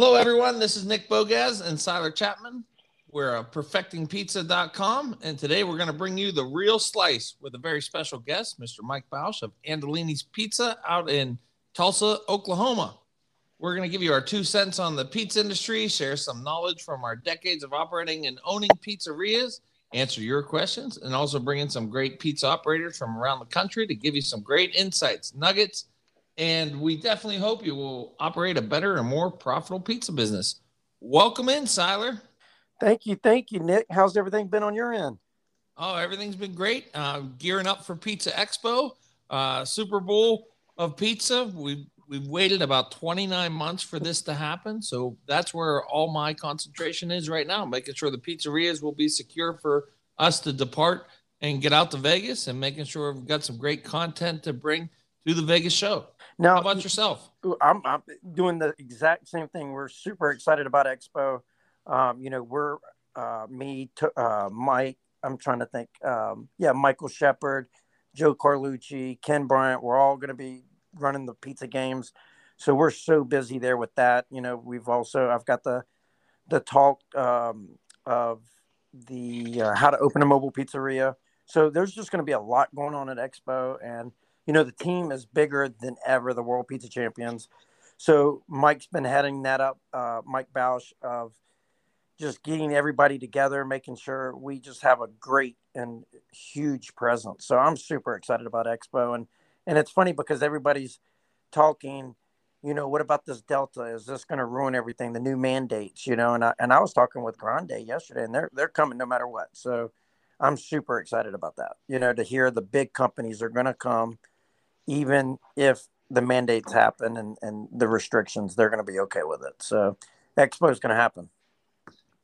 Hello, everyone. This is Nick Bogacz and Siler Chapman. We're uh, perfectingpizza.com, and today we're going to bring you the real slice with a very special guest, Mr. Mike Bausch of Andolini's Pizza out in Tulsa, Oklahoma. We're going to give you our two cents on the pizza industry, share some knowledge from our decades of operating and owning pizzerias, answer your questions, and also bring in some great pizza operators from around the country to give you some great insights, nuggets, and we definitely hope you will operate a better and more profitable pizza business. Welcome in, Siler. Thank you. Thank you, Nick. How's everything been on your end? Oh, everything's been great. Uh, gearing up for Pizza Expo, uh, Super Bowl of pizza. We've we've waited about 29 months for this to happen. So that's where all my concentration is right now, making sure the pizzerias will be secure for us to depart and get out to Vegas and making sure we've got some great content to bring to the Vegas show. Now, how about yourself? I'm, I'm doing the exact same thing. We're super excited about Expo. Um, you know, we're uh, me, t- uh, Mike. I'm trying to think. Um, yeah, Michael Shepard, Joe Carlucci, Ken Bryant. We're all going to be running the pizza games. So we're so busy there with that. You know, we've also I've got the the talk um, of the uh, how to open a mobile pizzeria. So there's just going to be a lot going on at Expo, and you know the team is bigger than ever. The World Pizza Champions. So Mike's been heading that up. Uh, Mike Bausch of just getting everybody together, making sure we just have a great and huge presence. So I'm super excited about Expo, and and it's funny because everybody's talking, you know, what about this Delta? Is this going to ruin everything? The new mandates, you know, and I, and I was talking with Grande yesterday and they're, they're coming no matter what. So I'm super excited about that, you know, to hear the big companies are going to come, even if the mandates happen and, and the restrictions, they're going to be okay with it. So Expo is going to happen.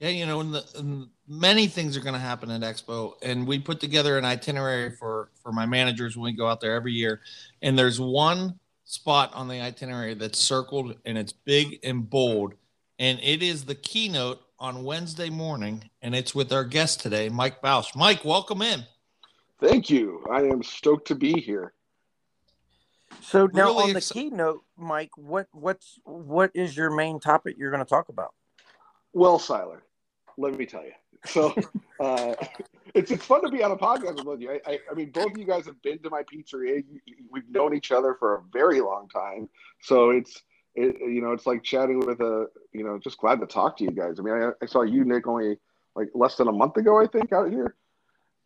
Yeah, you know, and the, and many things are going to happen at Expo, and we put together an itinerary for for my managers when we go out there every year. And there's one spot on the itinerary that's circled and it's big and bold, and it is the keynote on Wednesday morning, and it's with our guest today, Mike Bausch. Mike, welcome in. Thank you. I am stoked to be here. So now really on the ex- keynote, Mike, what what's what is your main topic you're going to talk about? Well, Siler, let me tell you. So uh, it's it's fun to be on a podcast with you. I, I, I, mean, both of you guys have been to my pizzeria. We've known each other for a very long time. So it's it, you know it's like chatting with a you know just glad to talk to you guys. I mean, I, I saw you Nick only like less than a month ago, I think, out here.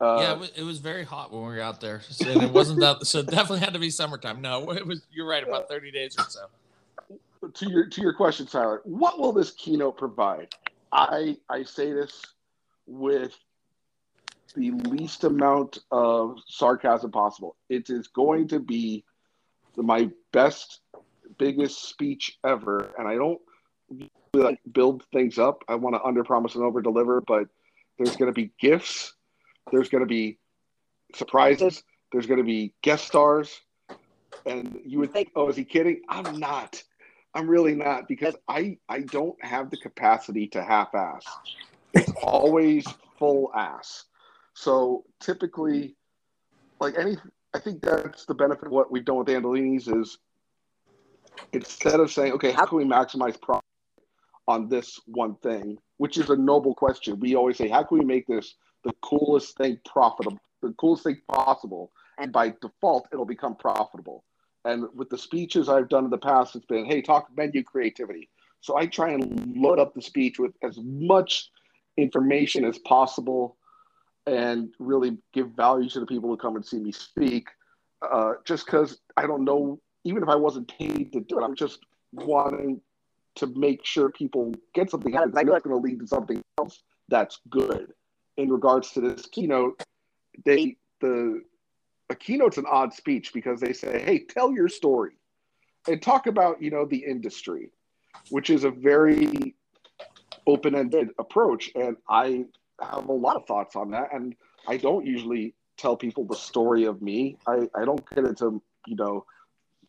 Uh, yeah, it was, it was, very hot when we were out there, so, and it wasn't that. So it definitely had to be summertime. No, it was. You're right, about thirty days or so. To your to your question, Siler, what will this keynote provide? I I say this with the least amount of sarcasm possible. It is going to be my best, biggest speech ever, and I don't like build things up. I want to under promise and over deliver, but there's going to be gifts, there's going to be surprises, there's going to be guest stars, and you would think, oh, is he kidding? I'm not. I'm really not because I I don't have the capacity to half ass. It's always full ass. So typically, like any, I think that's the benefit of what we've done with Andolini's is instead of saying, okay, how can we maximize profit on this one thing, which is a noble question. We always say, how can we make this the coolest thing profitable, the coolest thing possible, and by default, it'll become profitable. And with the speeches I've done in the past, it's been, hey, talk menu creativity. So I try and load up the speech with as much information as possible and really give value to the people who come and see me speak. Uh, just because I don't know, even if I wasn't paid to do it, I'm just wanting to make sure people get something out of it. I know it's going to lead to something else that's good. In regards to this keynote, they the a keynote's an odd speech because they say, "Hey, tell your story and talk about you know the industry," which is a very open-ended approach, and I have a lot of thoughts on that. And I don't usually tell people the story of me. I, I don't get into you know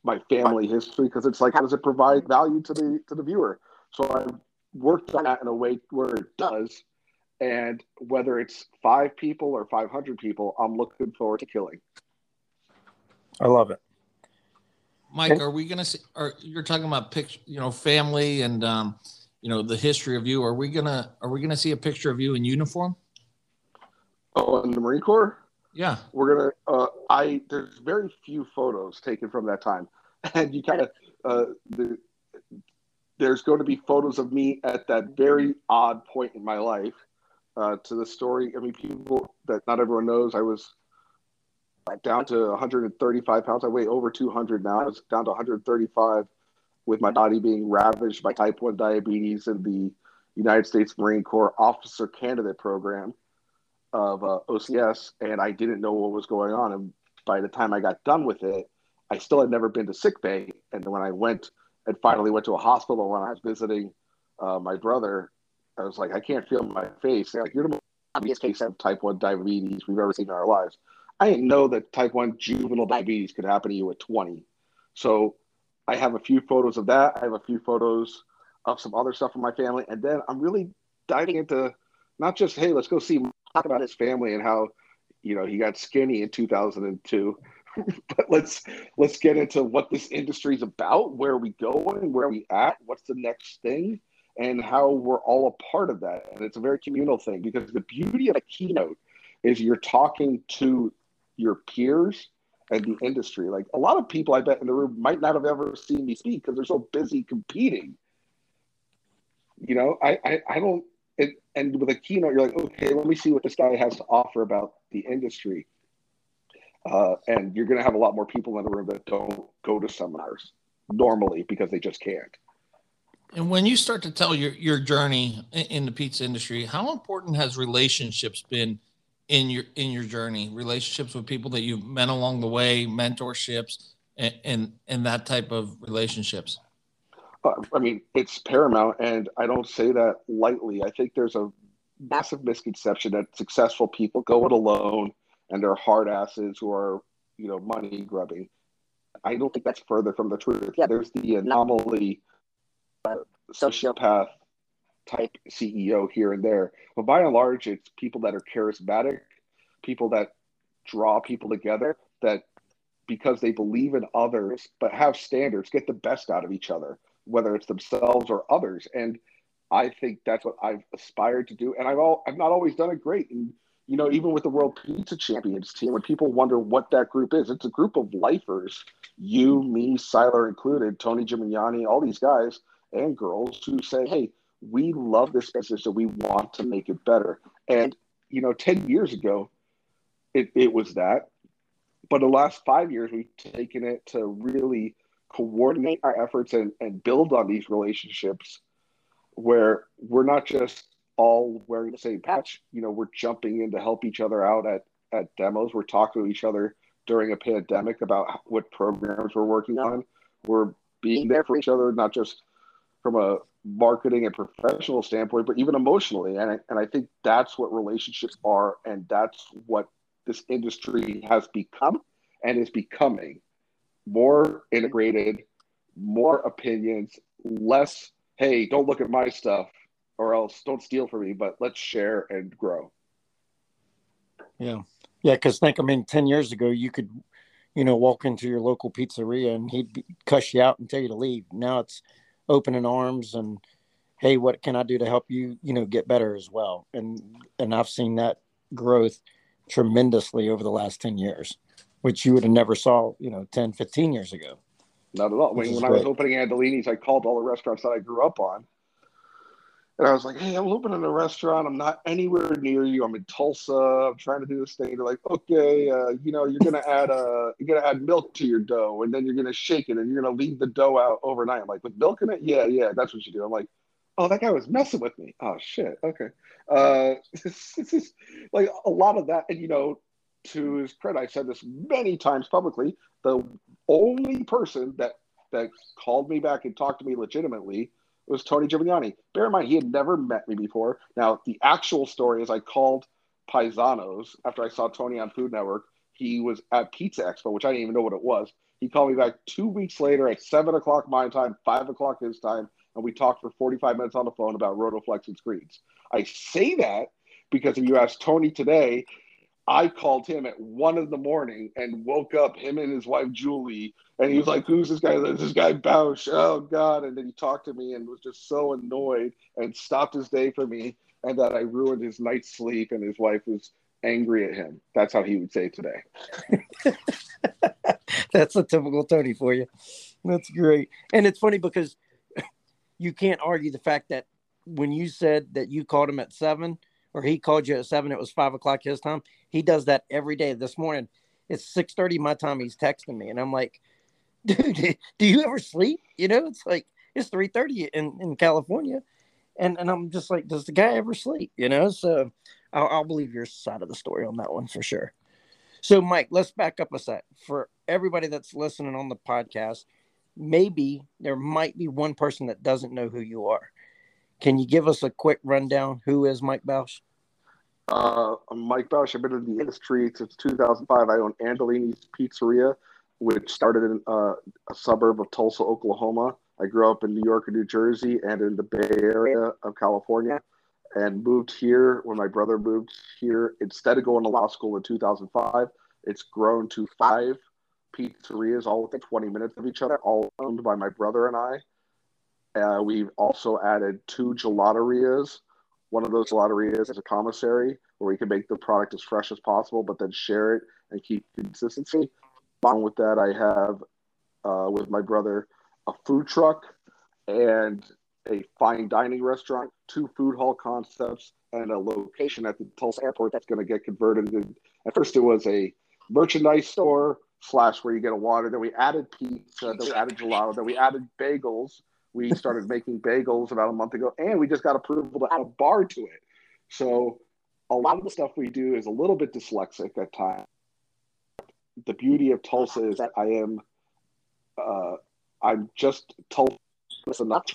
my family history because it's like how does it provide value to the to the viewer? So I've worked on that in a way where it does. And whether it's five people or 500 people, I'm looking forward to killing. I love it. Mike, are we going to see? Are you're talking about picture, you know, family and um, you know the history of you. Are we gonna are we gonna see a picture of you in uniform? Oh, in the Marine Corps. Yeah, we're gonna. Uh, I there's very few photos taken from that time, and you kind of uh, the, there's going to be photos of me at that very odd point in my life. Uh, to the story, I mean, people that not everyone knows, I was down to 135 pounds. I weigh over 200 now. I was down to 135 with my body being ravaged by type 1 diabetes in the United States Marine Corps Officer Candidate Program of uh, OCS, and I didn't know what was going on. And by the time I got done with it, I still had never been to sick bay. And when I went and finally went to a hospital when I was visiting uh, my brother, I was like, I can't feel my face. They're like, you're the most obvious case of type 1 diabetes we've ever seen in our lives. I didn't know that type 1 juvenile diabetes could happen to you at 20. So I have a few photos of that. I have a few photos of some other stuff from my family. And then I'm really diving into not just, hey, let's go see, talk about his family and how, you know, he got skinny in 2002. but let's let's get into what this industry is about, where are we going, where are we at, what's the next thing, and how we're all a part of that. And it's a very communal thing because the beauty of a keynote is you're talking to your peers and the industry. Like a lot of people, I bet in the room might not have ever seen me speak because they're so busy competing. You know, I I, I don't. It, and with a keynote, you're like, okay, let me see what this guy has to offer about the industry. Uh, and you're going to have a lot more people in the room that don't go to seminars normally because they just can't. And when you start to tell your your journey in the pizza industry, how important has relationships been in your in your journey? Relationships with people that you've met along the way mentorships and and, and that type of relationships? Uh, i mean it's paramount and i don't say that lightly. I think there's a massive misconception that successful people go it alone and they're hard asses who are you know money grubbing. I don't think that's further from the truth. Yeah there's the anomaly sociopath type CEO here and there. But by and large, it's people that are charismatic, people that draw people together, that because they believe in others but have standards, get the best out of each other, whether it's themselves or others. And I think that's what I've aspired to do. And I've all I've not always done it great. And you know, even with the World Pizza Champions team, when people wonder what that group is, it's a group of lifers, you, me, Siler included, Tony Gemignani, all these guys and girls who say, hey, we love this business and we want to make it better. And, you know, 10 years ago, it, it was that. But the last five years, we've taken it to really coordinate our efforts and, and build on these relationships where we're not just all wearing the same patch. You know, we're jumping in to help each other out at, at demos. We're talking to each other during a pandemic about what programs we're working on. We're being there for each other, not just from a marketing and professional standpoint, but even emotionally. And I, and I think that's what relationships are, and that's what this industry has become and is becoming more integrated, more opinions, less, hey, don't look at my stuff or else don't steal from me, but let's share and grow. Yeah. Yeah. Cause think, I mean, 10 years ago, you could, you know, walk into your local pizzeria and he'd cuss you out and tell you to leave. Now it's, opening arms and hey what can i do to help you you know get better as well? And and i've seen that growth tremendously over the last 10 years which you would have never saw you know 10 15 years ago. Not at all. When, when i was opening andolini's i called all the restaurants that i grew up on and I was like, hey, I'm opening a restaurant. I'm not anywhere near you. I'm in Tulsa. I'm trying to do this thing. They're like, okay, uh, you know, you're gonna add uh you're gonna add milk to your dough and then you're gonna shake it and you're gonna leave the dough out overnight. I'm like, with milk in it? Yeah, yeah, that's what you do. I'm like, oh, that guy was messing with me. Oh shit. Okay. Uh it's, it's like a lot of that. And you know, to his credit, I said this many times publicly. The only person that that called me back and talked to me legitimately it was Tony Gemignani. Bear in mind, he had never met me before. Now, the actual story is I called Pyzano's after I saw Tony on Food Network. He was at Pizza Expo, which I didn't even know what it was. He called me back two weeks later at seven o'clock my time, five o'clock his time, and we talked for 45 minutes on the phone about Rotoflex and screens. I say that because if you ask Tony today, I called him at one in the morning and woke up him and his wife Julie, and he was like, "Who's this guy? This guy Bausch? Oh God!" And then he talked to me and was just so annoyed and stopped his day for me, and that I ruined his night's sleep, and his wife was angry at him. That's how he would say today. That's a typical Tony for you. That's great, and it's funny because you can't argue the fact that when you said that you called him at seven or he called you at seven, it was five o'clock his time. He does that every day. This morning, it's six thirty my time. He's texting me, and I'm like, dude, do you ever sleep? You know, it's like it's three thirty in in California, and and I'm just like, does the guy ever sleep? You know, so I'll, I'll believe your side of the story on that one for sure. So, Mike, let's back up a sec for everybody that's listening on the podcast. Maybe there might be one person that doesn't know who you are. Can you give us a quick rundown? Who is Mike Bausch? Uh, I'm Mike Bausch. I've been in the industry since 2005. I own Andolini's Pizzeria, which started in uh, a suburb of Tulsa, Oklahoma. I grew up in New York and New Jersey and in the Bay Area of California and moved here when my brother moved here. Instead of going to law school in 2005, it's grown to five pizzerias, all within 20 minutes of each other, all owned by my brother and I. Uh, we've also added two gelaterias. One of those gelaterias is a commissary where we can make the product as fresh as possible, but then share it and keep consistency. Along with that, I have uh, with my brother a food truck and a fine dining restaurant, two food hall concepts, and a location at the Tulsa airport that's going to get converted. In, at first, it was a merchandise store slash where you get a water. Then we added pizza. Then we added gelato. Then we added bagels. We started making bagels about a month ago, and we just got approval to add a bar to it. So a lot of the stuff we do is a little bit dyslexic at times. The beauty of Tulsa is that I am, uh, I'm just Tulsa enough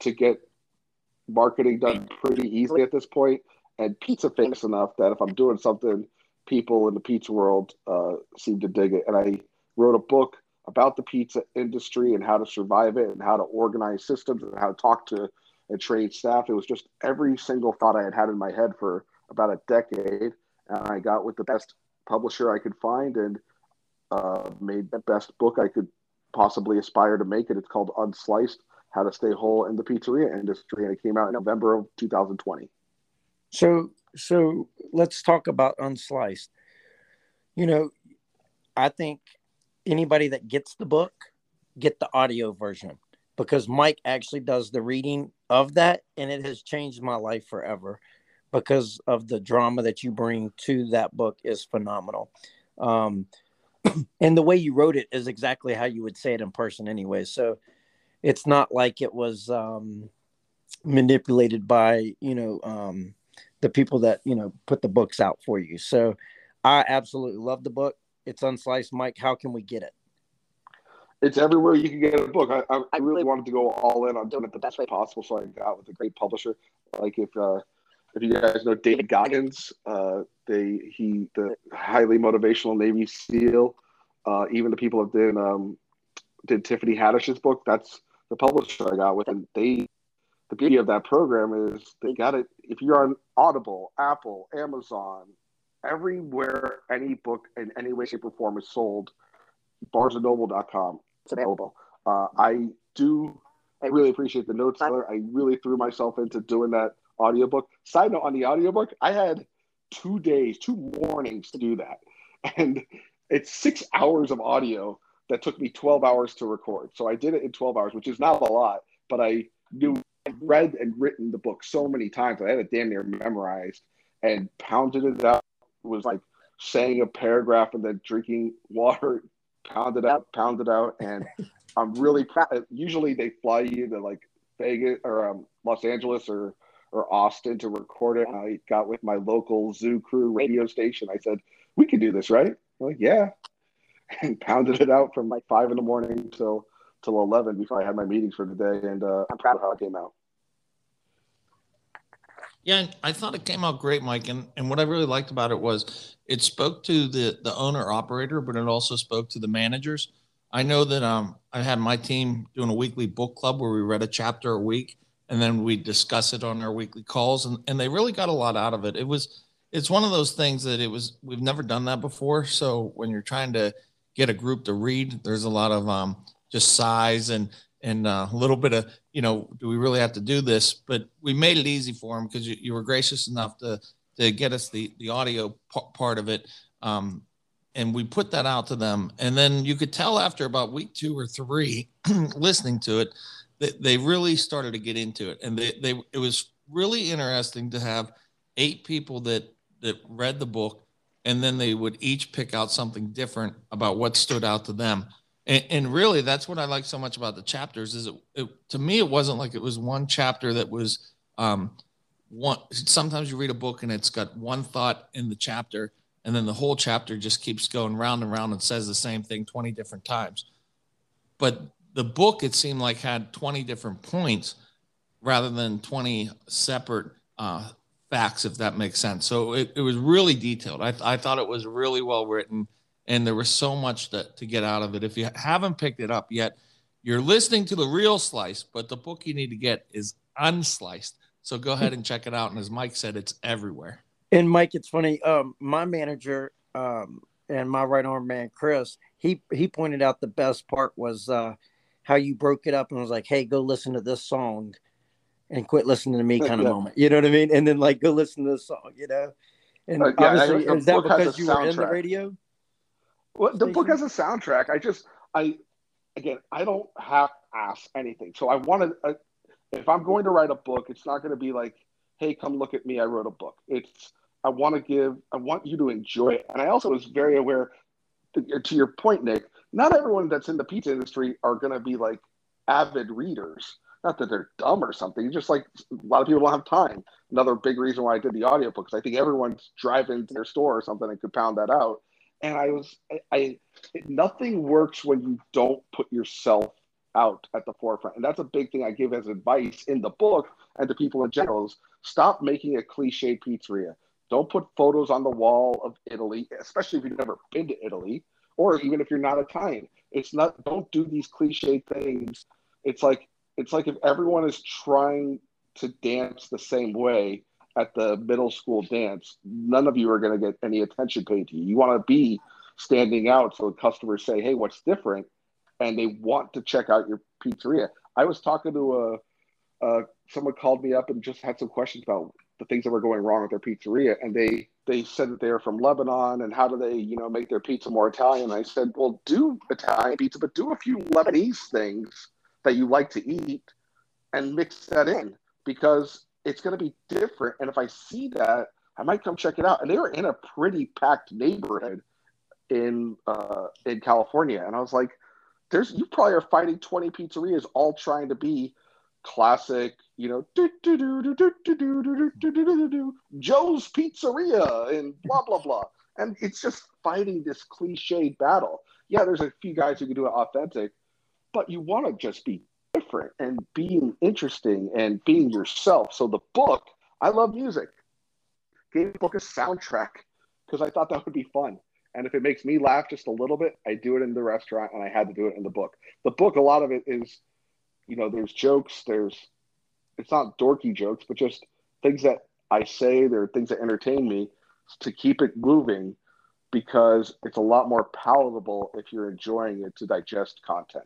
to get marketing done pretty easily at this point, and pizza famous enough that if I'm doing something, people in the pizza world uh, seem to dig it. And I wrote a book about the pizza industry and how to survive it and how to organize systems and how to talk to and train staff. It was just every single thought I had had in my head for about a decade. And I got with the best publisher I could find and uh, made the best book I could possibly aspire to make it. It's called Unsliced How to Stay Whole in the Pizzeria Industry. And it came out in November of 2020. So, so let's talk about Unsliced. You know, I think anybody that gets the book get the audio version because Mike actually does the reading of that and it has changed my life forever because of the drama that you bring to that book is phenomenal. Um, and the way you wrote it is exactly how you would say it in person anyway. So it's not like it was um, manipulated by, you know, um, the people that, you know, put the books out for you. So I absolutely love the book it's unsliced. Mike, how can we get it? It's everywhere you can get a book. I, I, I really wanted to go all in on doing it the best way possible, so I got with a great publisher. Like if uh, if you guys know David Goggins, uh, they he the highly motivational Navy SEAL. Uh, even the people that did um, did Tiffany Haddish's book. That's the publisher I got with, and they the beauty of that program is they got it. If you're on Audible, Apple, Amazon, everywhere any book in any way, shape, or form is sold, barnesandnoble.com. It's available. Uh, I do. I really appreciate the notes, Siler. I really threw myself into doing that audiobook. Side note on the audiobook, I had two days, two mornings to do that. And it's six hours of audio that took me 12 hours to record. So I did it in 12 hours, which is not a lot, but I knew, I read and written the book so many times. that I had it damn near memorized and pounded it out was like saying a paragraph and then drinking water, pounded it out, pounded it out. And I'm really proud. Usually they fly you to like Vegas or um, Los Angeles or or Austin to record it. I got with my local Zoo Crew radio station. I said, "We can do this, right?" Like, "Yeah," and pounded it out from like five in the morning till till eleven before I had my meetings for the day. And uh, I'm proud of how it came out. Yeah, and I thought it came out great, Mike. And, and what I really liked about it was it spoke to the the owner operator, but it also spoke to the managers. I know that um I had my team doing a weekly book club where we read a chapter a week and then we discuss it on our weekly calls and, and they really got a lot out of it. It was it's one of those things that it was we've never done that before. So when you're trying to get a group to read, there's a lot of um, just size and and uh, a little bit of you know, do we really have to do this? But we made it easy for them because you, you, were gracious enough to to get us the the audio p- part of it. Um, and we put that out to them, and then you could tell after about week two or three, listening to it, that they really started to get into it, and they they it was really interesting to have eight people that that read the book and then they would each pick out something different about what stood out to them and, and really that's what i like so much about the chapters is it, it, to me it wasn't like it was one chapter that was um one sometimes you read a book and it's got one thought in the chapter and then the whole chapter just keeps going round and round and says the same thing 20 different times but the book it seemed like had 20 different points rather than 20 separate uh, facts, if that makes sense. So it, it was really detailed. I, I thought it was really well written, and there was so much that, to get out of it. If you haven't picked it up yet, you're listening to the real slice, but the book you need to get is unsliced. So go ahead and check it out. And as Mike said, it's everywhere. And Mike, it's funny. Um, my manager um, and my right arm man, Chris, he he pointed out the best part was uh, how you broke it up and was like, "Hey, go listen to this song." and quit listening to me kind of yeah. moment. You know what I mean? And then like go listen to the song, you know? And uh, yeah, obviously, is that because you were in the radio? Well, the book has a soundtrack. I just, I, again, I don't have ask anything. So I want to, uh, if I'm going to write a book, it's not going to be like, hey, come look at me. I wrote a book. It's, I want to give, I want you to enjoy it. And I also was very aware, to, to your point, Nick, not everyone that's in the pizza industry are going to be like avid readers not that they're dumb or something, just like a lot of people don't have time. Another big reason why I did the audiobook because I think everyone's driving to their store or something and could pound that out. And I was, I, I nothing works when you don't put yourself out at the forefront. And that's a big thing I give as advice in the book and to people in general is stop making a cliche pizzeria. Don't put photos on the wall of Italy, especially if you've never been to Italy, or even if you're not Italian. It's not, don't do these cliche things. It's like it's like if everyone is trying to dance the same way at the middle school dance, none of you are going to get any attention paid to you. You want to be standing out so customers say, "Hey, what's different?" and they want to check out your pizzeria. I was talking to a, a someone called me up and just had some questions about the things that were going wrong with their pizzeria, and they they said that they are from Lebanon and how do they you know make their pizza more Italian? I said, well, do Italian pizza, but do a few Lebanese things that you like to eat and mix that in because it's going to be different. And if I see that, I might come check it out. And they were in a pretty packed neighborhood in uh, in California, and I was like, "There's you probably are fighting 20 pizzerias all trying to be classic, you know, Joe's Pizzeria and blah blah blah." And it's just fighting this cliched battle. Yeah, there's a few guys who can do it authentic, but you want to just be different and being interesting and being yourself. So the book, I love music. Gave the book a soundtrack because I thought that would be fun. And if it makes me laugh just a little bit, I do it in the restaurant and I had to do it in the book. The book, a lot of it is, you know, there's jokes, there's, it's not dorky jokes, but just things that I say, there are things that entertain me to keep it moving because it's a lot more palatable if you're enjoying it to digest content.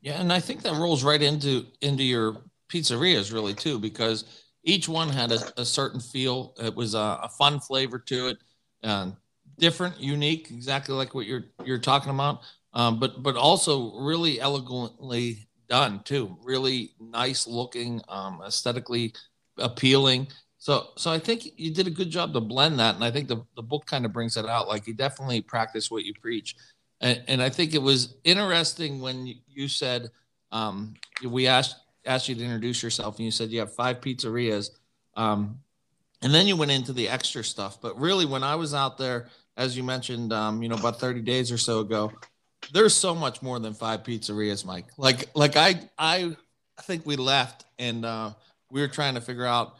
Yeah, and I think that rolls right into into your pizzerias really too, because each one had a, a certain feel. It was a, a fun flavor to it, and different, unique, exactly like what you're you're talking about. Um, but but also really elegantly done too. Really nice looking, um, aesthetically appealing. So so I think you did a good job to blend that, and I think the the book kind of brings it out. Like you definitely practice what you preach. And, and I think it was interesting when you said um, we asked asked you to introduce yourself, and you said you have five pizzerias, um, and then you went into the extra stuff. But really, when I was out there, as you mentioned, um, you know, about thirty days or so ago, there's so much more than five pizzerias, Mike. Like like I I think we left and uh, we were trying to figure out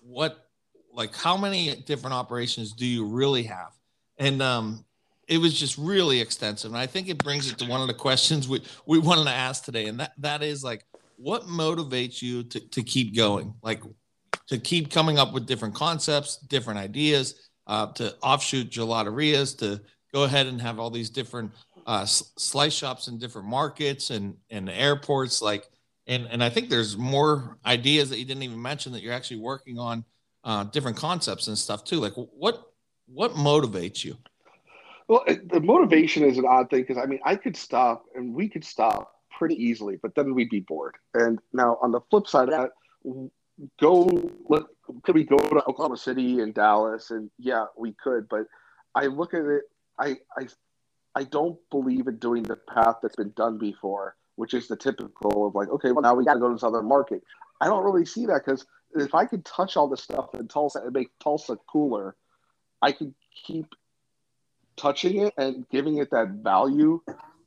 what like how many different operations do you really have and um it was just really extensive. And I think it brings it to one of the questions we, we wanted to ask today. And that, that is like, what motivates you to, to keep going? Like, to keep coming up with different concepts, different ideas, uh, to offshoot gelaterias, to go ahead and have all these different uh, slice shops in different markets and and airports. Like, and and I think there's more ideas that you didn't even mention that you're actually working on uh, different concepts and stuff too. Like, what what motivates you? Well, the motivation is an odd thing because I mean, I could stop and we could stop pretty easily, but then we'd be bored. And now on the flip side of that, go let could we go to Oklahoma City and Dallas and yeah, we could, but I look at it I I I don't believe in doing the path that's been done before, which is the typical of like, okay, well now we got to go to this other market. I don't really see that because if I could touch all this stuff in Tulsa and make Tulsa cooler, I could keep touching it and giving it that value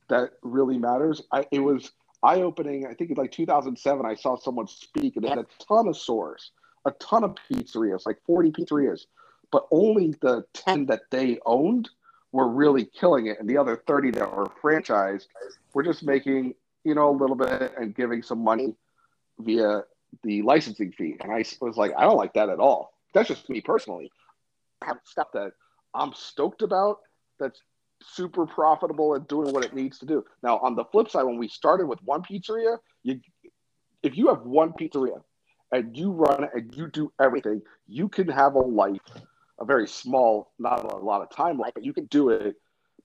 that really matters. I, it was eye opening. I think in like 2007, I saw someone speak and they had a ton of stores, a ton of pizzerias, like 40 pizzerias, but only the 10 that they owned were really killing it. And the other 30 that were franchised were just making, you know, a little bit and giving some money via the licensing fee. And I was like, I don't like that at all. That's just me personally. I have stuff that I'm stoked about that's super profitable and doing what it needs to do. Now, on the flip side, when we started with one pizzeria, you if you have one pizzeria and you run it and you do everything, you can have a life, a very small, not a lot of time life, but you can do it.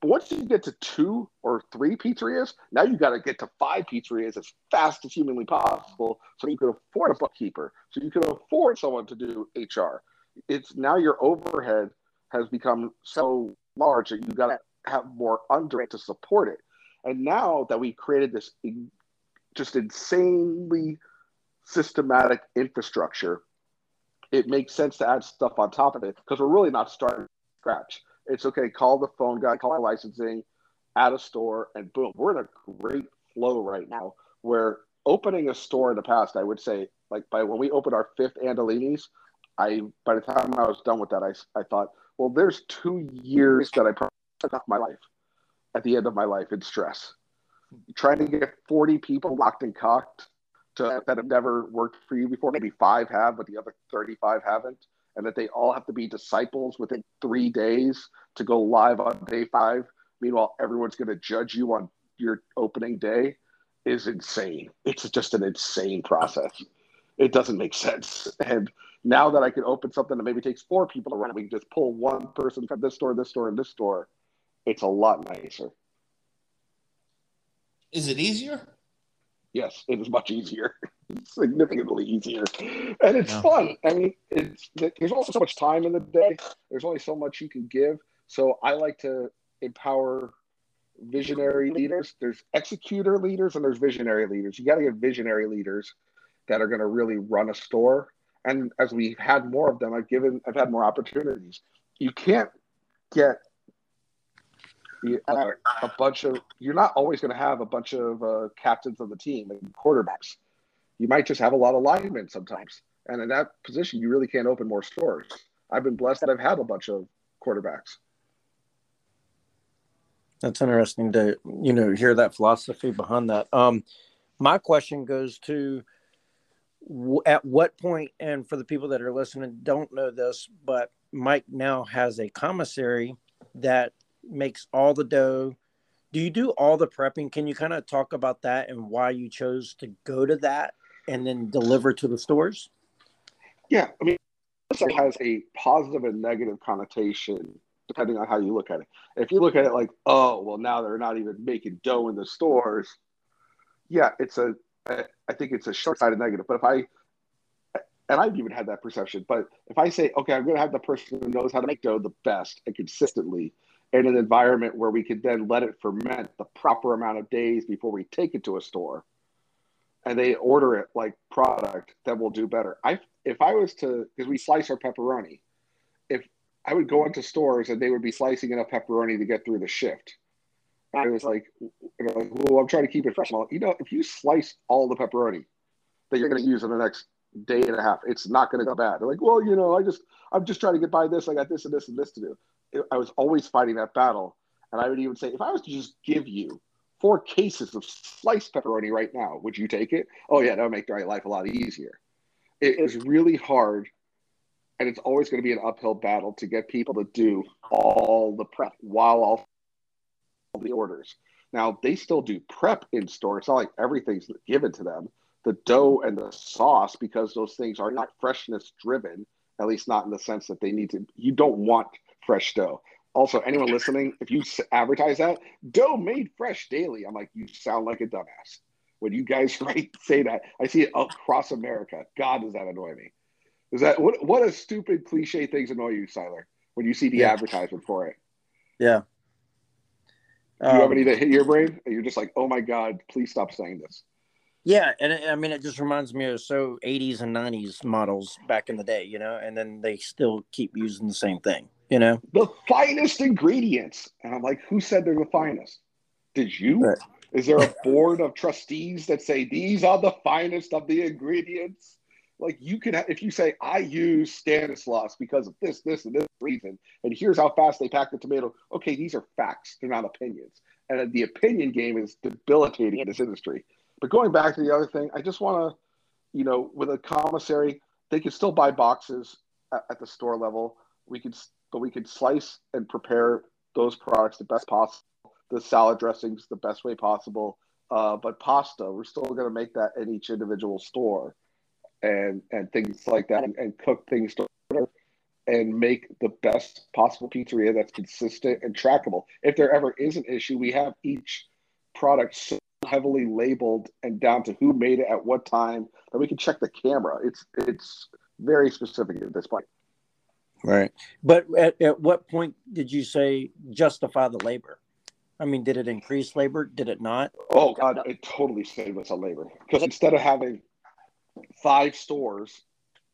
But once you get to two or three pizzerias, now you got to get to five pizzerias as fast as humanly possible so you can afford a bookkeeper, so you can afford someone to do HR. It's now your overhead has become so large that you got to have more under it to support it. And now that we created this just insanely systematic infrastructure, it makes sense to add stuff on top of it because we're really not starting scratch. It's okay, call the phone guy, call the licensing, add a store, and boom, we're in a great flow right now where opening a store in the past, I would say, like by when we opened our fifth Andolini's, I by the time I was done with that, I, I thought, well, there's two years that I took off my life at the end of my life in stress. Trying to get 40 people locked and cocked to, that have never worked for you before. Maybe five have, but the other 35 haven't. And that they all have to be disciples within three days to go live on day five. Meanwhile, everyone's going to judge you on your opening day is insane. It's just an insane process. It doesn't make sense. And now that I can open something that maybe takes four people to run, we can just pull one person from this store, this store, and this store. It's a lot nicer. Is it easier? Yes, it is much easier, significantly easier, and it's yeah. fun. I mean, it's there's also so much time in the day. There's only so much you can give. So I like to empower visionary leaders. There's executor leaders and there's visionary leaders. You got to get visionary leaders that are going to really run a store and as we've had more of them, I've given, I've had more opportunities. You can't get uh, a bunch of. You're not always going to have a bunch of uh, captains of the team and quarterbacks. You might just have a lot of linemen sometimes, and in that position, you really can't open more stores. I've been blessed that I've had a bunch of quarterbacks. That's interesting to you know hear that philosophy behind that. Um, my question goes to at what point and for the people that are listening don't know this but mike now has a commissary that makes all the dough. Do you do all the prepping? Can you kind of talk about that and why you chose to go to that and then deliver to the stores? Yeah i mean this has a positive and negative connotation depending on how you look at it. If you look at it like oh well now they're not even making dough in the stores yeah it's a I think it's a short-sighted negative. But if I and I've even had that perception. But if I say, okay, I'm going to have the person who knows how to make dough the best and consistently in an environment where we can then let it ferment the proper amount of days before we take it to a store, and they order it like product, then we'll do better. I if I was to because we slice our pepperoni, if I would go into stores and they would be slicing enough pepperoni to get through the shift I was like, like, well, I'm trying to keep it fresh. Well, you know, if you slice all the pepperoni that you're going to use in the next day and a half, it's not going to go bad. They're like, well, you know, I just, I'm just trying to get by this. I got this and this and this to do. I was always fighting that battle. And I would even say, if I was to just give you four cases of sliced pepperoni right now, would you take it? Oh, yeah, that would make my life a lot easier. it is really hard and it's always going to be an uphill battle to get people to do all the prep while all the orders. Now they still do prep in store. It's not like everything's given to them. The dough and the sauce, because those things are not freshness driven, at least not in the sense that they need to. You don't want fresh dough. Also, anyone listening, if you advertise that dough made fresh daily, I'm like, you sound like a dumbass. When you guys write say that, I see it across America. God, does that annoy me? Is that what? What a stupid cliche things annoy you, Siler, when you see the yeah. advertisement for it? Yeah. Do you um, have any that hit your brain? you're just like, oh my god, please stop saying this. Yeah, and I mean, it just reminds me of so 80s and 90s models back in the day, you know, and then they still keep using the same thing, you know. The finest ingredients, and I'm like, who said they're the finest? Did you? Right. Is there a board of trustees that say these are the finest of the ingredients? Like you can if you say I use Stanislaus because of this, this, and this reason, and here's how fast they pack the tomato. Okay, these are facts; they're not opinions. And the opinion game is debilitating in this industry. But going back to the other thing, I just want to, you know, with a commissary, they can still buy boxes at, at the store level. We could, but we could slice and prepare those products the best possible. The salad dressings the best way possible. Uh, but pasta, we're still going to make that in each individual store and and things like that, and, and cook things together and make the best possible pizzeria that's consistent and trackable. If there ever is an issue, we have each product so heavily labeled and down to who made it at what time that we can check the camera. It's it's very specific at this point. Right. But at, at what point did you say justify the labor? I mean, did it increase labor? Did it not? Oh God, it totally saved us on labor because instead of having five stores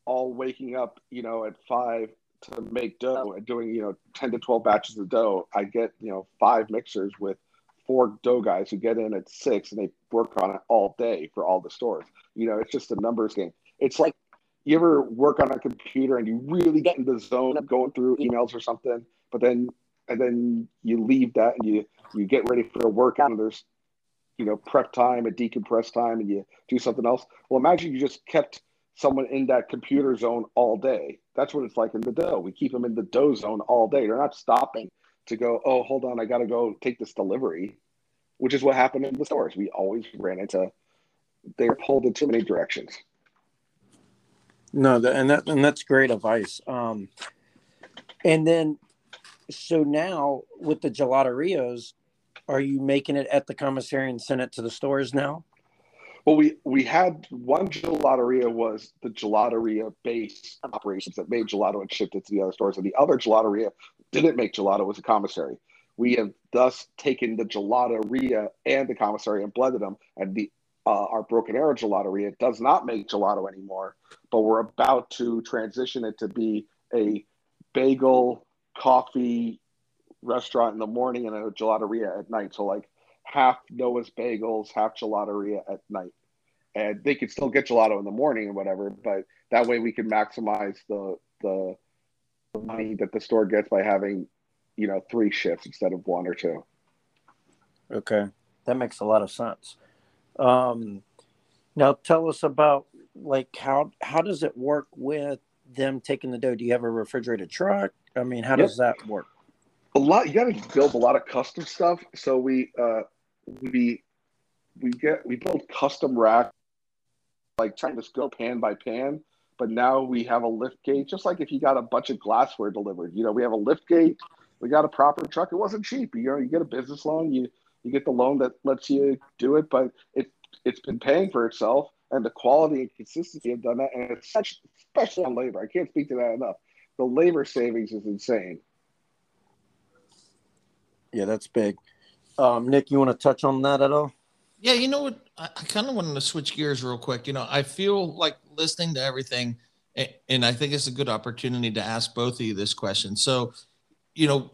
all waking up, you know, at five to make dough oh. and doing, you know, 10 to 12 batches of dough, I get, you know, five mixers with four dough guys who get in at six and they work on it all day for all the stores. You know, it's just a numbers game. It's like you ever work on a computer and you really get in the zone of going through emails or something, but then and then you leave that and you you get ready for a workout and there's you know prep time and decompress time and you do something else. Well imagine you just kept someone in that computer zone all day. That's what it's like in the dough. We keep them in the dough zone all day. They're not stopping to go oh hold on i gotta go take this delivery which is what happened in the stores. We always ran into they are pulled in too many directions. No and that and that's great advice. Um and then so now with the gelaterias are you making it at the commissary and send it to the stores now? Well, we we had one gelateria was the gelateria base operations that made gelato and shipped it to the other stores, and the other gelateria didn't make gelato was a commissary. We have thus taken the gelateria and the commissary and blended them, and the uh, our Broken Arrow gelateria does not make gelato anymore, but we're about to transition it to be a bagel, coffee, restaurant in the morning and a gelateria at night. So like half Noah's bagels, half gelateria at night. And they could still get gelato in the morning or whatever, but that way we can maximize the the money that the store gets by having, you know, three shifts instead of one or two. Okay. That makes a lot of sense. Um, now tell us about like how how does it work with them taking the dough? Do you have a refrigerated truck? I mean, how yep. does that work? A lot you got to build a lot of custom stuff. So we uh we we get we build custom rack like trying to go pan by pan but now we have a lift gate just like if you got a bunch of glassware delivered you know we have a lift gate we got a proper truck. It wasn't cheap you know you get a business loan you you get the loan that lets you do it but it it's been paying for itself and the quality and consistency have done that and it's such especially on labor i can't speak to that enough. The labor savings is insane yeah, that's big. Um, Nick, you want to touch on that at all? Yeah, you know what? I, I kind of wanted to switch gears real quick. You know, I feel like listening to everything, and I think it's a good opportunity to ask both of you this question. So, you know,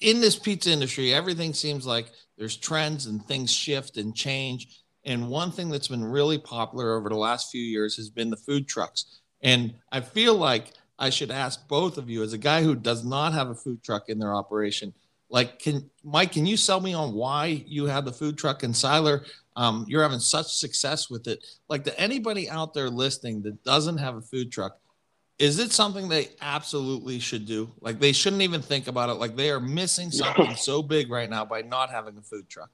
in this pizza industry, everything seems like there's trends and things shift and change. And one thing that's been really popular over the last few years has been the food trucks. And I feel like I should ask both of you, as a guy who does not have a food truck in their operation, like, can Mike, can you sell me on why you have the food truck? in Siler, Um, you're having such success with it. Like to anybody out there listening that doesn't have a food truck, is it something they absolutely should do? Like they shouldn't even think about it. Like they are missing something so big right now by not having a food truck.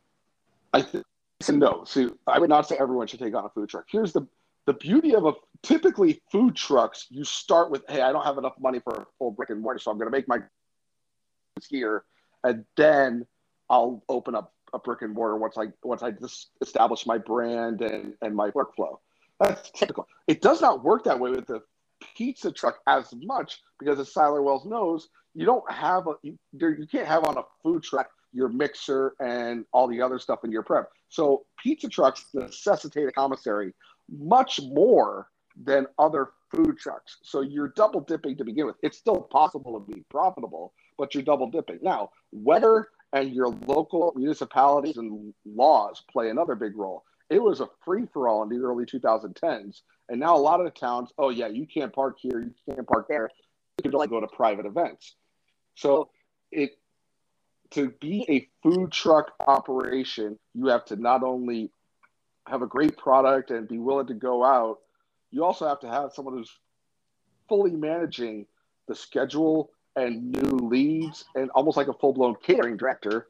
I think no. See, I would not say everyone should take on a food truck. Here's the the beauty of a typically food trucks. You start with, hey, I don't have enough money for a full brick and mortar, so I'm going to make my here, and then I'll open up a brick and mortar once I once I just establish my brand and and my workflow. That's typical. It does not work that way with the pizza truck as much because as Siler Wells knows, you don't have a you, you can't have on a food truck your mixer and all the other stuff in your prep. So pizza trucks necessitate a commissary much more than other food trucks. So you're double dipping to begin with. It's still possible to be profitable, but you're double dipping. Now, weather and your local municipalities and laws play another big role. It was a free for all in the early 2010s. And now a lot of the towns, oh, yeah, you can't park here, you can't park there. You can only go to private events. So it to be a food truck operation, you have to not only have a great product and be willing to go out, you also have to have someone who's fully managing the schedule and new leads and almost like a full blown catering director.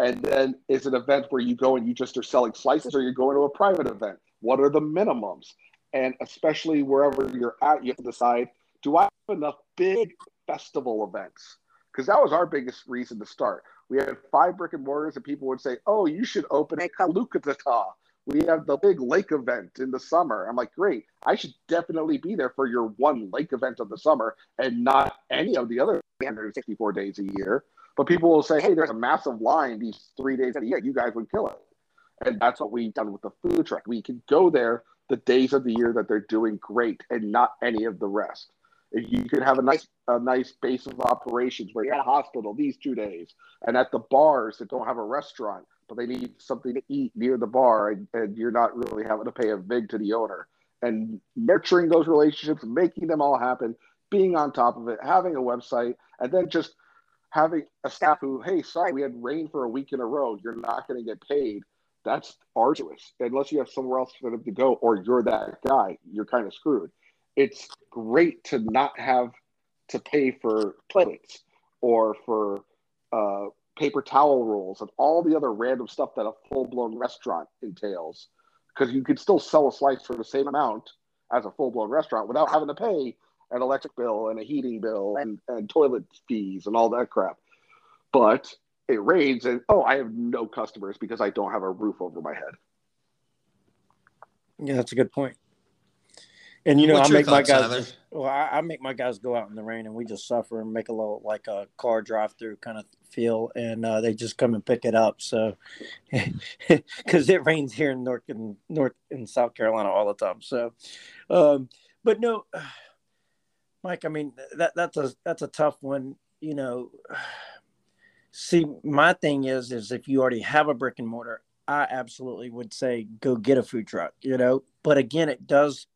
And then is an event where you go and you just are selling slices or you're going to a private event? What are the minimums? And especially wherever you're at, you have to decide do I have enough big festival events? Because that was our biggest reason to start. We had five brick and mortars, and people would say, Oh, you should open a Kalukatata we have the big lake event in the summer. I'm like, great. I should definitely be there for your one lake event of the summer and not any of the other 364 days a year. But people will say, hey, there's a massive line these three days the year. You guys would kill it. And that's what we've done with the food truck. We can go there the days of the year that they're doing great and not any of the rest. If you could have a nice a nice base of operations where you're at a hospital these two days and at the bars that don't have a restaurant but they need something to eat near the bar, and, and you're not really having to pay a vig to the owner. And nurturing those relationships, making them all happen, being on top of it, having a website, and then just having a staff who, hey, sorry, we had rain for a week in a row. You're not going to get paid. That's arduous. Unless you have somewhere else for them to go or you're that guy, you're kind of screwed. It's great to not have to pay for toilets or for uh, paper towel rolls and all the other random stuff that a full blown restaurant entails. Because you could still sell a slice for the same amount as a full blown restaurant without having to pay an electric bill and a heating bill and, and toilet fees and all that crap. But it rains and oh, I have no customers because I don't have a roof over my head. Yeah, that's a good point. And you know, What's I make my guys. Well, I, I, make my guys go out in the rain, and we just suffer and make a little like a car drive-through kind of feel, and uh, they just come and pick it up. So, because it rains here in North and North in South Carolina all the time. So, um, but no, Mike. I mean that that's a that's a tough one. You know, see, my thing is is if you already have a brick and mortar, I absolutely would say go get a food truck. You know, but again, it does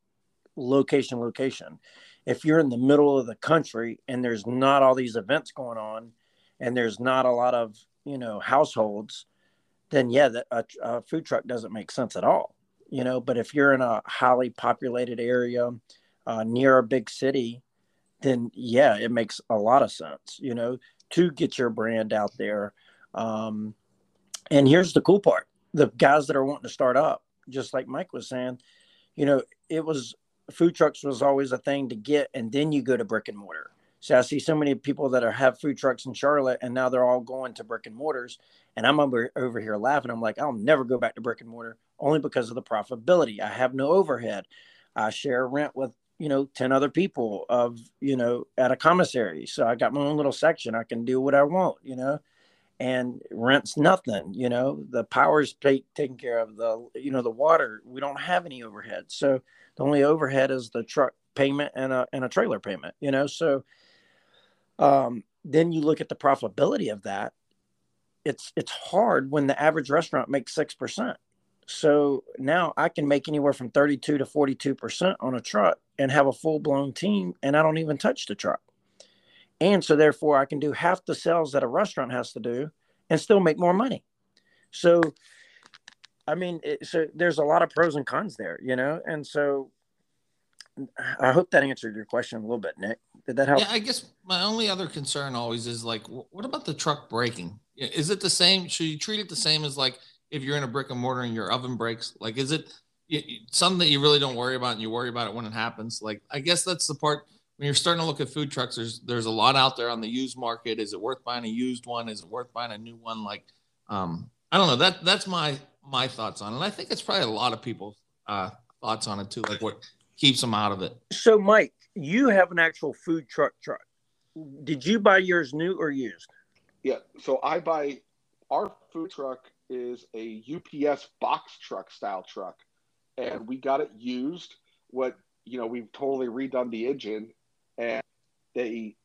location location. If you're in the middle of the country and there's not all these events going on and there's not a lot of you know households then yeah that a, a food truck doesn't make sense at all you know. But if you're in a highly populated area uh, near a big city then yeah it makes a lot of sense you know to get your brand out there. Um, and here's the cool part. The guys that are wanting to start up just like mike was saying you know it was food trucks was always a thing to get, and then you go to brick and mortar. So I see so many people that are have food trucks in Charlotte, and now they're all going to brick and mortars. And I'm over, over here laughing. I'm like, I'll never go back to brick and mortar only because of the profitability. I have no overhead. I share rent with you know 10 other people of you know at a commissary so i got my own little section i can do what i want you know and rent's nothing you know the power's pay, taken care of the you know the water we don't have any overhead so the only overhead is the truck payment and a and a trailer payment. You know, so um, then you look at the profitability of that. It's it's hard when the average restaurant makes six percent. So now I can make anywhere from 32 to 42 percent on a truck and have a full blown team, and I don't even touch the truck. And so therefore, I can do half the sales that a restaurant has to do and still make more money. So I mean, it, so there's a lot of pros and cons there, you know, and so I hope that answered your question a little bit, Nick. Did that help? Yeah, I guess my only other concern always is like, what about the truck breaking? Is it the same? Should you treat it the same as like if you're in a brick and mortar and your oven breaks? Like, is it something that you really don't worry about and you worry about it when it happens? Like, I guess that's the part when you're starting to look at food trucks. There's there's a lot out there on the used market. Is it worth buying a used one? Is it worth buying a new one? Like, um, I don't know. That that's my my thoughts on it. And I think it's probably a lot of people's uh, thoughts on it too. Like, what keeps them out of it. So, Mike, you have an actual food truck truck. Did you buy yours new or used? Yeah. So I buy our food truck is a UPS box truck style truck, and we got it used. What you know, we've totally redone the engine, and they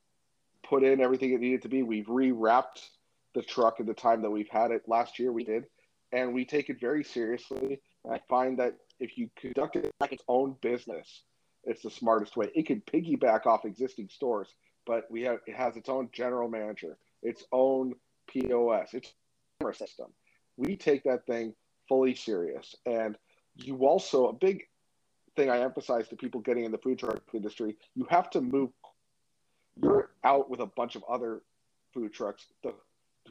put in everything it needed to be. We've rewrapped the truck in the time that we've had it. Last year we did, and we take it very seriously. I find that if you conduct it like its own business, it's the smartest way. It can piggyback off existing stores, but we have it has its own general manager, its own POS, its camera system. We take that thing fully serious, and you also a big thing I emphasize to people getting in the food truck industry: you have to move. You're out with a bunch of other food trucks. The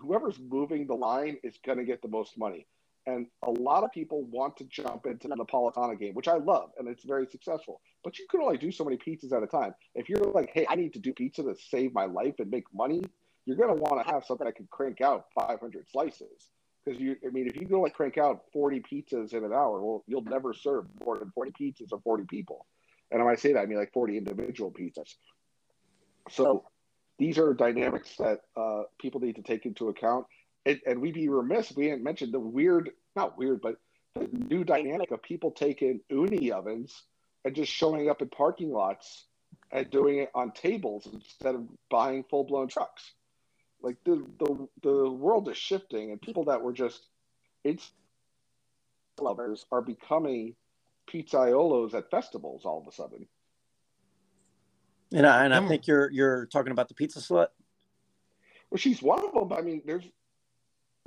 whoever's moving the line is going to get the most money. And a lot of people want to jump into the Napolitana game, which I love, and it's very successful. But you can only do so many pizzas at a time. If you're like, hey, I need to do pizza to save my life and make money, you're going to want to have something that can crank out 500 slices. Because you, I mean, if you go like crank out 40 pizzas in an hour, well, you'll never serve more than 40 pizzas or 40 people. And when I say that, I mean like 40 individual pizzas. So these are dynamics that uh, people need to take into account and, and we'd be remiss if we hadn't mentioned the weird, not weird, but the new dynamic of people taking Ooni ovens and just showing up in parking lots and doing it on tables instead of buying full blown trucks. Like the, the the world is shifting, and people that were just it's lovers are becoming pizzaiolos at festivals all of a sudden. And I, and I think you're you're talking about the pizza slut. Well, she's one of them. I mean, there's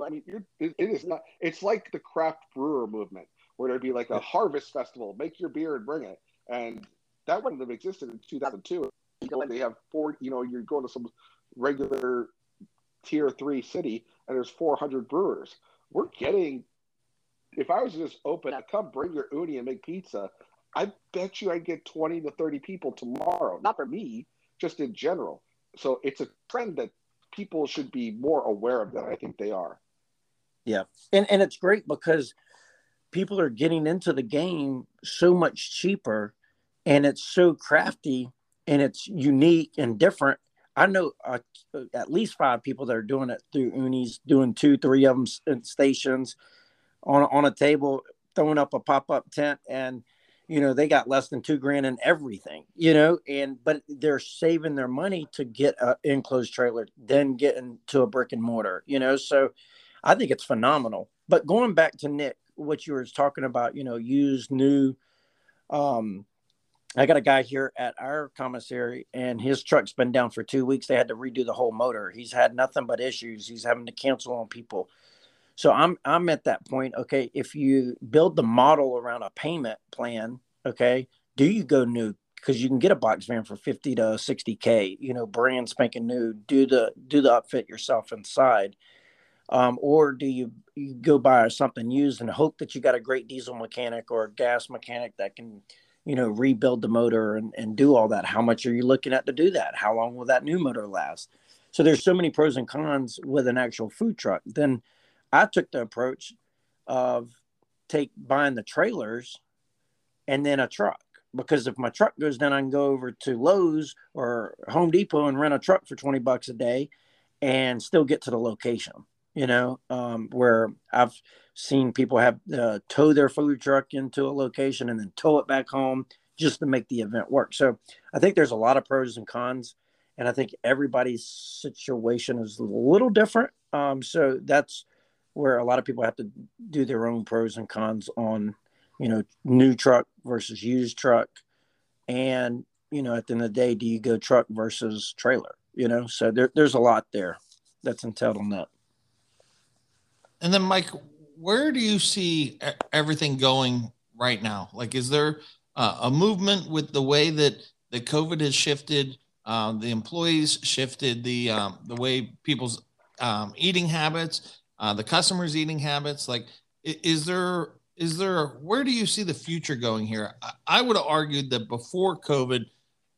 I mean, it, it is not. It's like the craft brewer movement, where there'd be like a harvest festival, make your beer and bring it, and that wouldn't have existed in 2002. You know, they have four. You know, you're going to some regular tier three city, and there's 400 brewers. We're getting. If I was to just open, come bring your Ooni and make pizza. I bet you I'd get 20 to 30 people tomorrow. Not for me, just in general. So it's a trend that people should be more aware of that. I think they are. Yeah. And and it's great because people are getting into the game so much cheaper and it's so crafty and it's unique and different. I know uh, at least five people that are doing it through Oonis, doing two, three of them stations on on a table, throwing up a pop up tent, and you know they got less than two grand in everything. You know, and but they're saving their money to get an enclosed trailer, then get into a brick and mortar. You know, so I think it's phenomenal. But going back to Nick, what you were talking about, you know, used new. Um, I got a guy here at our commissary, and his truck's been down for two weeks. They had to redo the whole motor. He's had nothing but issues. He's having to cancel on people. So I'm I'm at that point. Okay, if you build the model around a payment plan, okay, do you go new? Because you can get a box van for fifty to sixty k. You know, brand spanking new. Do the do the upfit yourself inside um, or do you, you go buy something used and hope that you got a great diesel mechanic or a gas mechanic that can, you know, rebuild the motor and, and do all that? How much are you looking at to do that? How long will that new motor last? So there's so many pros and cons with an actual food truck. Then I took the approach of take buying the trailers and then a truck because if my truck goes down, I can go over to Lowe's or Home Depot and rent a truck for 20 bucks a day and still get to the location you know, um, where I've seen people have uh, tow their food truck into a location and then tow it back home just to make the event work. So I think there's a lot of pros and cons, and I think everybody's situation is a little different. Um, so that's where a lot of people have to do their own pros and cons on, you know, new truck versus used truck, and you know, at the end of the day, do you go truck versus trailer? You know, so there, there's a lot there that's entailed on that. And then, Mike, where do you see everything going right now? Like, is there uh, a movement with the way that the COVID has shifted, uh, the employees shifted the um, the way people's um, eating habits, uh, the customers' eating habits? Like, is there is there where do you see the future going here? I, I would have argued that before COVID,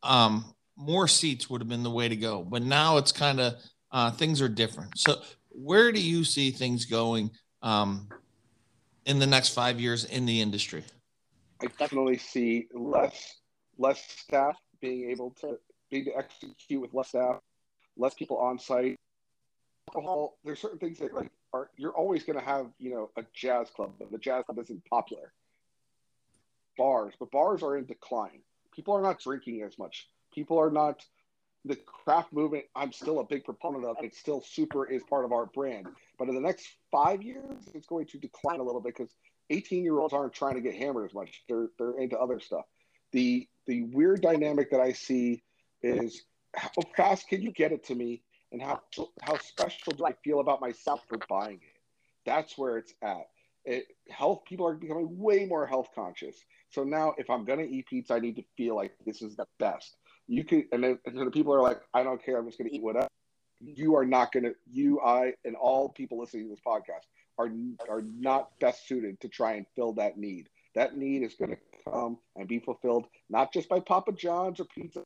um, more seats would have been the way to go, but now it's kind of uh, things are different. So, where do you see things going um, in the next five years in the industry? I definitely see less less staff being able to being to execute with less staff, less people on site. Alcohol, there's certain things that like are you're always going to have you know a jazz club, but the jazz club isn't popular. Bars, but bars are in decline. People are not drinking as much. People are not the craft movement. I'm still a big proponent of. It still super is part of our brand, but in the next five years, it's going to decline a little bit because 18 year olds aren't trying to get hammered as much. They're they're into other stuff. The the weird dynamic that I see is how fast can you get it to me and how how special do I feel about myself for buying it? That's where it's at. It, health people are becoming way more health conscious. So now, if I'm gonna eat pizza, I need to feel like this is the best. You can, and then, and the people are like, I don't care. I'm just gonna eat whatever. You are not gonna. You, I, and all people listening to this podcast are are not best suited to try and fill that need. That need is to come and be fulfilled not just by Papa John's or pizza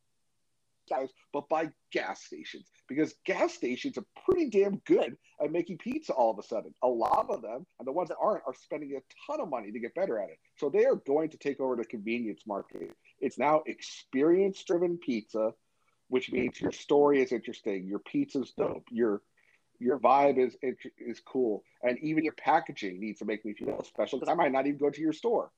but by gas stations because gas stations are pretty damn good at making pizza all of a sudden. A lot of them, and the ones that aren't, are spending a ton of money to get better at it. So they are going to take over the convenience market. It's now experience driven pizza, which means your story is interesting, your pizza's dope, your your vibe is is cool, and even your packaging needs to make me feel special because I might not even go to your store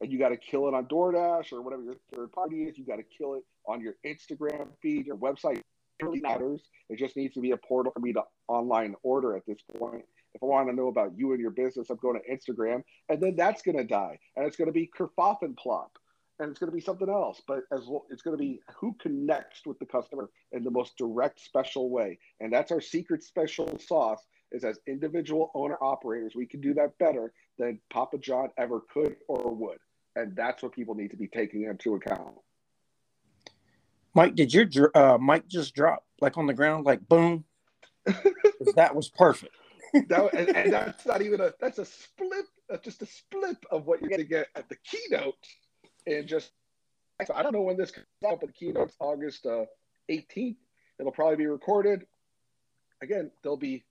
and you got to kill it on DoorDash or whatever your third party is. You got to kill it on your Instagram feed, your website. It really matters. It just needs to be a portal for me to online order at this point. If I want to know about you and your business, I'm going to Instagram, and then that's going to die, and it's going to be kerfuffle plop, and it's going to be something else. But as well, it's going to be who connects with the customer in the most direct, special way, and that's our secret special sauce. Is as individual owner operators, we can do that better than Papa John ever could or would and that's what people need to be taking into account. Mike, did your uh, mic just drop like on the ground, like boom? that was perfect. that, and, and, that's not even a that's a split, uh, just a split of what you're going to get at the keynote. And just I don't know when this comes out, but the keynote's August uh, 18th. It'll probably be recorded. Again, there'll be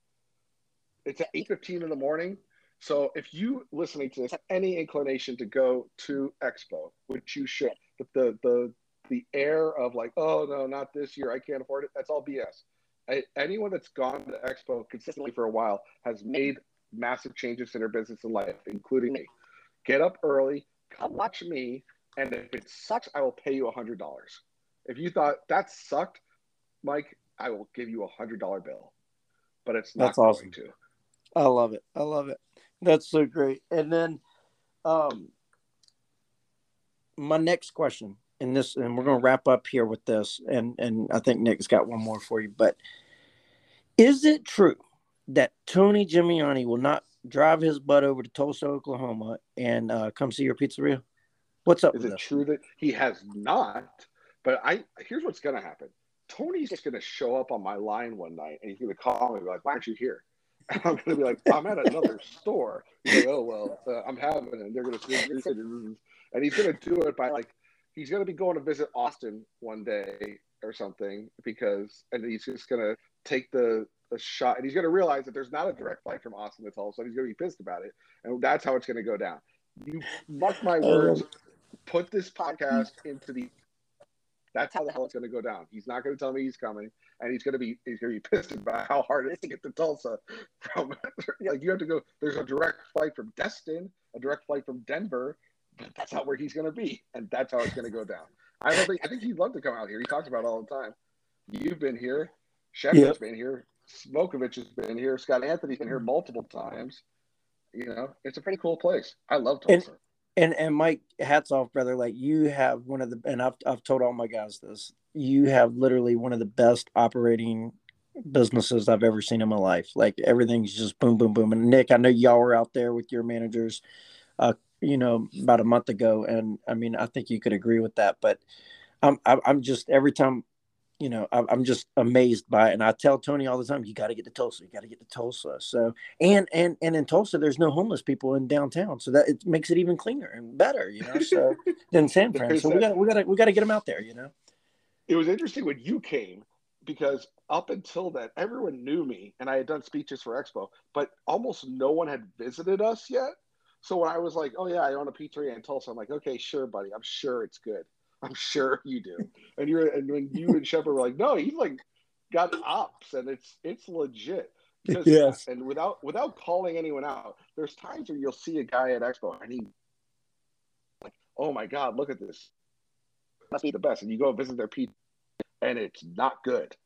it's at 8:15 in the morning. So if you listening to this have any inclination to go to Expo, which you should, but the the the air of like, oh no, not this year, I can't afford it. That's all BS. I, anyone that's gone to Expo consistently for a while has made massive changes in their business and life, including me. Get up early, come watch me, and if it sucks, I will pay you a hundred dollars. If you thought that sucked, Mike, I will give you a hundred dollar bill. But it's not That's awesome. to. I love it. I love it. That's so great. And then um my next question and this and we're going to wrap up here with this and and I think Nick's got one more for you but is it true that Tony Gemignani will not drive his butt over to Tulsa, Oklahoma and uh, come see your pizzeria? What's up? Is it this? true that he has not? But I here's what's going to happen. Tony's just going to show up on my line one night and he's going to call me like, "Why aren't you here?" I'm to be like, I'm at another store. Like, oh, well, uh, I'm having it. And they're to, and he's going to do it by like, he's going to be going to visit Austin one day or something because, and he's just going to take the, the shot and he's going to realize that there's not a direct flight from Austin to Tulsa. And he's going to be pissed about it. And that's how it's going to go down. You mark my words, put this podcast into the that's how the hell it's going to go down. He's not going to tell me he's coming, and he's going to be he's going to be pissed about how hard it is to get to Tulsa. From like you have to go. There's a direct flight from Destin, a direct flight from Denver, but that's not where he's going to be, and that's how it's going to go down. I don't think I think he'd love to come out here. He talks about it all the time. You've been here, Shepard's yep. been here, Smokovich has been here, Scott Anthony's been here multiple times. You know, it's a pretty cool place. I love Tulsa. And- and and Mike, hats off, brother. Like you have one of the, and I've I've told all my guys this. You have literally one of the best operating businesses I've ever seen in my life. Like everything's just boom, boom, boom. And Nick, I know y'all were out there with your managers, uh, you know, about a month ago, and I mean, I think you could agree with that. But I'm, I'm just every time, you know, I'm just amazed by it. And I tell Tony all the time, you got to get to Tulsa, you got to get to Tulsa. So, and and and in Tulsa, there's no homeless people in downtown, so that it makes it even cleaner and better, you know, so than San Fran. So we got we got to we got to get them out there, you know. It was interesting when you came because up until then, everyone knew me and I had done speeches for Expo, but almost no one had visited us yet. So when I was like, "Oh yeah, I own a pizzeria in Tulsa," I'm like, "Okay, sure, buddy. I'm sure it's good. I'm sure you do." and you're and when you and Shepard were like, "No, he's like got ops and it's it's legit." Because, yes. And without without calling anyone out, there's times where you'll see a guy at Expo and he like, "Oh my God, look at this! Must be the best." And you go visit their pizza, and it's not good.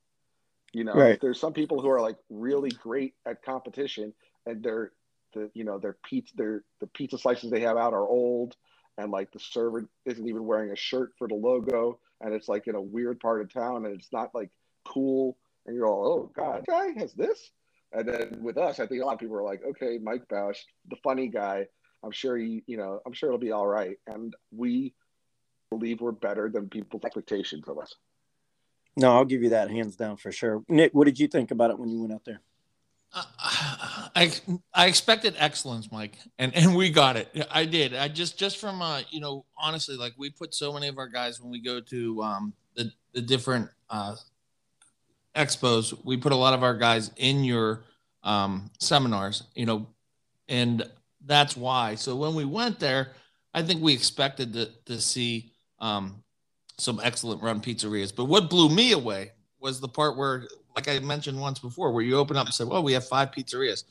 You know, right. there's some people who are like really great at competition, and they're the you know their pizza their the pizza slices they have out are old and like the server isn't even wearing a shirt for the logo and it's like in a weird part of town and it's not like cool and you're all oh god guy has this? And then with us i think a lot of people are like okay mike bausch the funny guy. I'm sure he you know i'm sure it'll be all right. And we believe we're better than people's expectations of us. No i'll give you that hands down for sure. Nick what did you think about it when you went out there I expected excellence, Mike, and and we got it. I did. I just just from uh you know honestly like we put so many of our guys when we go to um the the different uh expos, we put a lot of our guys in your um seminars, you know, and that's why. So when we went there, I think we expected to to see um some excellent run pizzerias. But what blew me away was the part where like I mentioned once before, where you open up and say, "Well, we have five pizzerias."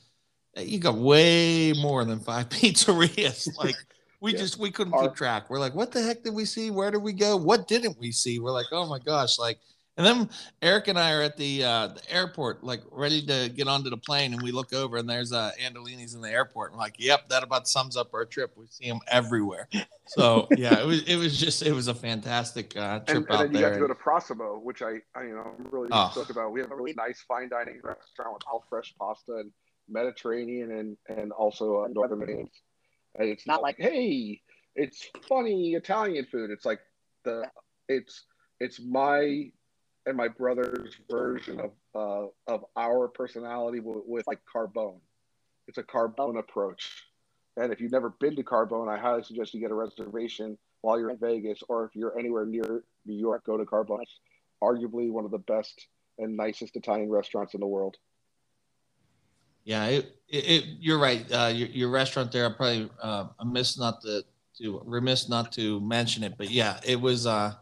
You got way more than five pizzerias. Like we yeah. just we couldn't Our, keep track. We're like, "What the heck did we see? Where did we go? What didn't we see?" We're like, "Oh my gosh!" Like and then Eric and I are at the uh, the airport, like ready to get onto the plane, and we look over and there's uh, Andolini's in the airport. I'm like, "Yep, that about sums up our trip. We see them everywhere." So yeah, it was it was just it was a fantastic uh, trip and, out and then you got to go to Prossimo, which I, I you know I'm really oh. stoked about. We have a really nice fine dining restaurant with all fresh pasta and Mediterranean and and also uh, Northern Indians. And it's not like hey, it's funny Italian food. It's like the it's it's my and my brother's version of uh, of our personality with, with, like Carbone. It's a Carbone approach. And if you've never been to Carbone, I highly suggest you get a reservation while you're in Vegas, or if you're anywhere near New York, go to Carbone. It's arguably one of the best and nicest Italian restaurants in the world. Yeah, it, it, you're right. Uh, your, your, restaurant there, I probably uh, amiss not to, to remiss not to mention it, but yeah, it was uh,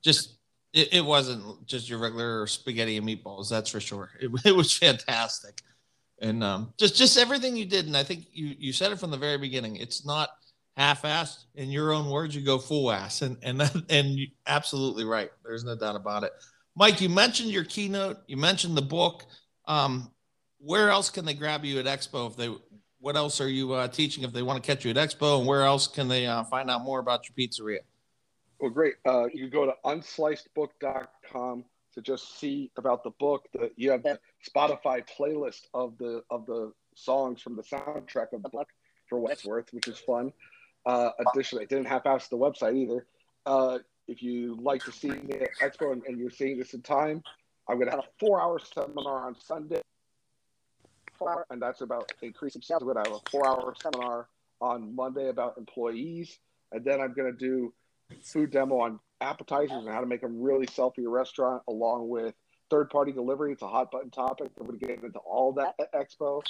just it, it wasn't just your regular spaghetti and meatballs, that's for sure. It, it was fantastic, and um, just just everything you did. And I think you you said it from the very beginning. It's not half-assed. In your own words, you go full ass, and and that, and you, absolutely right. There's no doubt about it. Mike, you mentioned your keynote. You mentioned the book. Um, where else can they grab you at Expo if they? What else are you uh, teaching if they want to catch you at Expo? And where else can they uh, find out more about your pizzeria? Well, great. Uh, you can go to unslicedbook.com to just see about the book. The, you have the Spotify playlist of the of the songs from the soundtrack of the book for what it's worth, which is fun. Uh, additionally, I didn't half-ass the website either. Uh, if you like to see me at Expo and, and you're seeing this in time, I'm going to have a four-hour seminar on Sunday, and that's about increasing sales. I'm going to have a four-hour seminar on Monday about employees, and then I'm going to do food demo on appetizers and how to make them really sell for your restaurant, along with third party delivery. It's a hot button topic. I'm going to get into all that at Expo.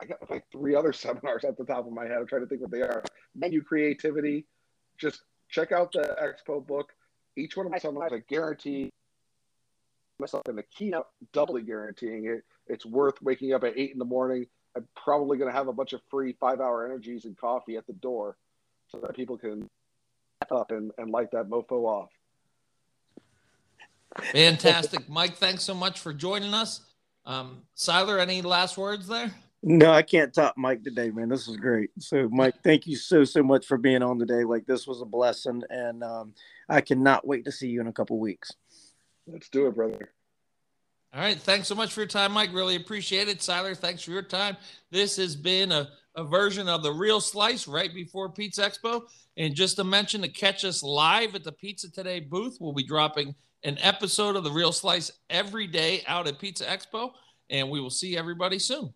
I got like three other seminars at the top of my head. I'm trying to think what they are. Menu creativity. Just check out the Expo book. Each one of my seminars, I guarantee myself in the keynote, doubly guaranteeing it. It's worth waking up at eight in the morning. I'm probably going to have a bunch of free five hour energies and coffee at the door so that people can up and, and light that mofo off. Fantastic. Mike, thanks so much for joining us. Um, Siler, any last words there? No, I can't top Mike today, man. This is great. So, Mike, thank you so so much for being on today. Like this was a blessing, and um, I cannot wait to see you in a couple weeks. Let's do it, brother. All right. Thanks so much for your time, Mike. Really appreciate it. Siler, thanks for your time. This has been a, a version of the Real Slice right before Pizza Expo. And just to mention to catch us live at the Pizza Today booth, we'll be dropping an episode of the Real Slice every day out at Pizza Expo. And we will see everybody soon.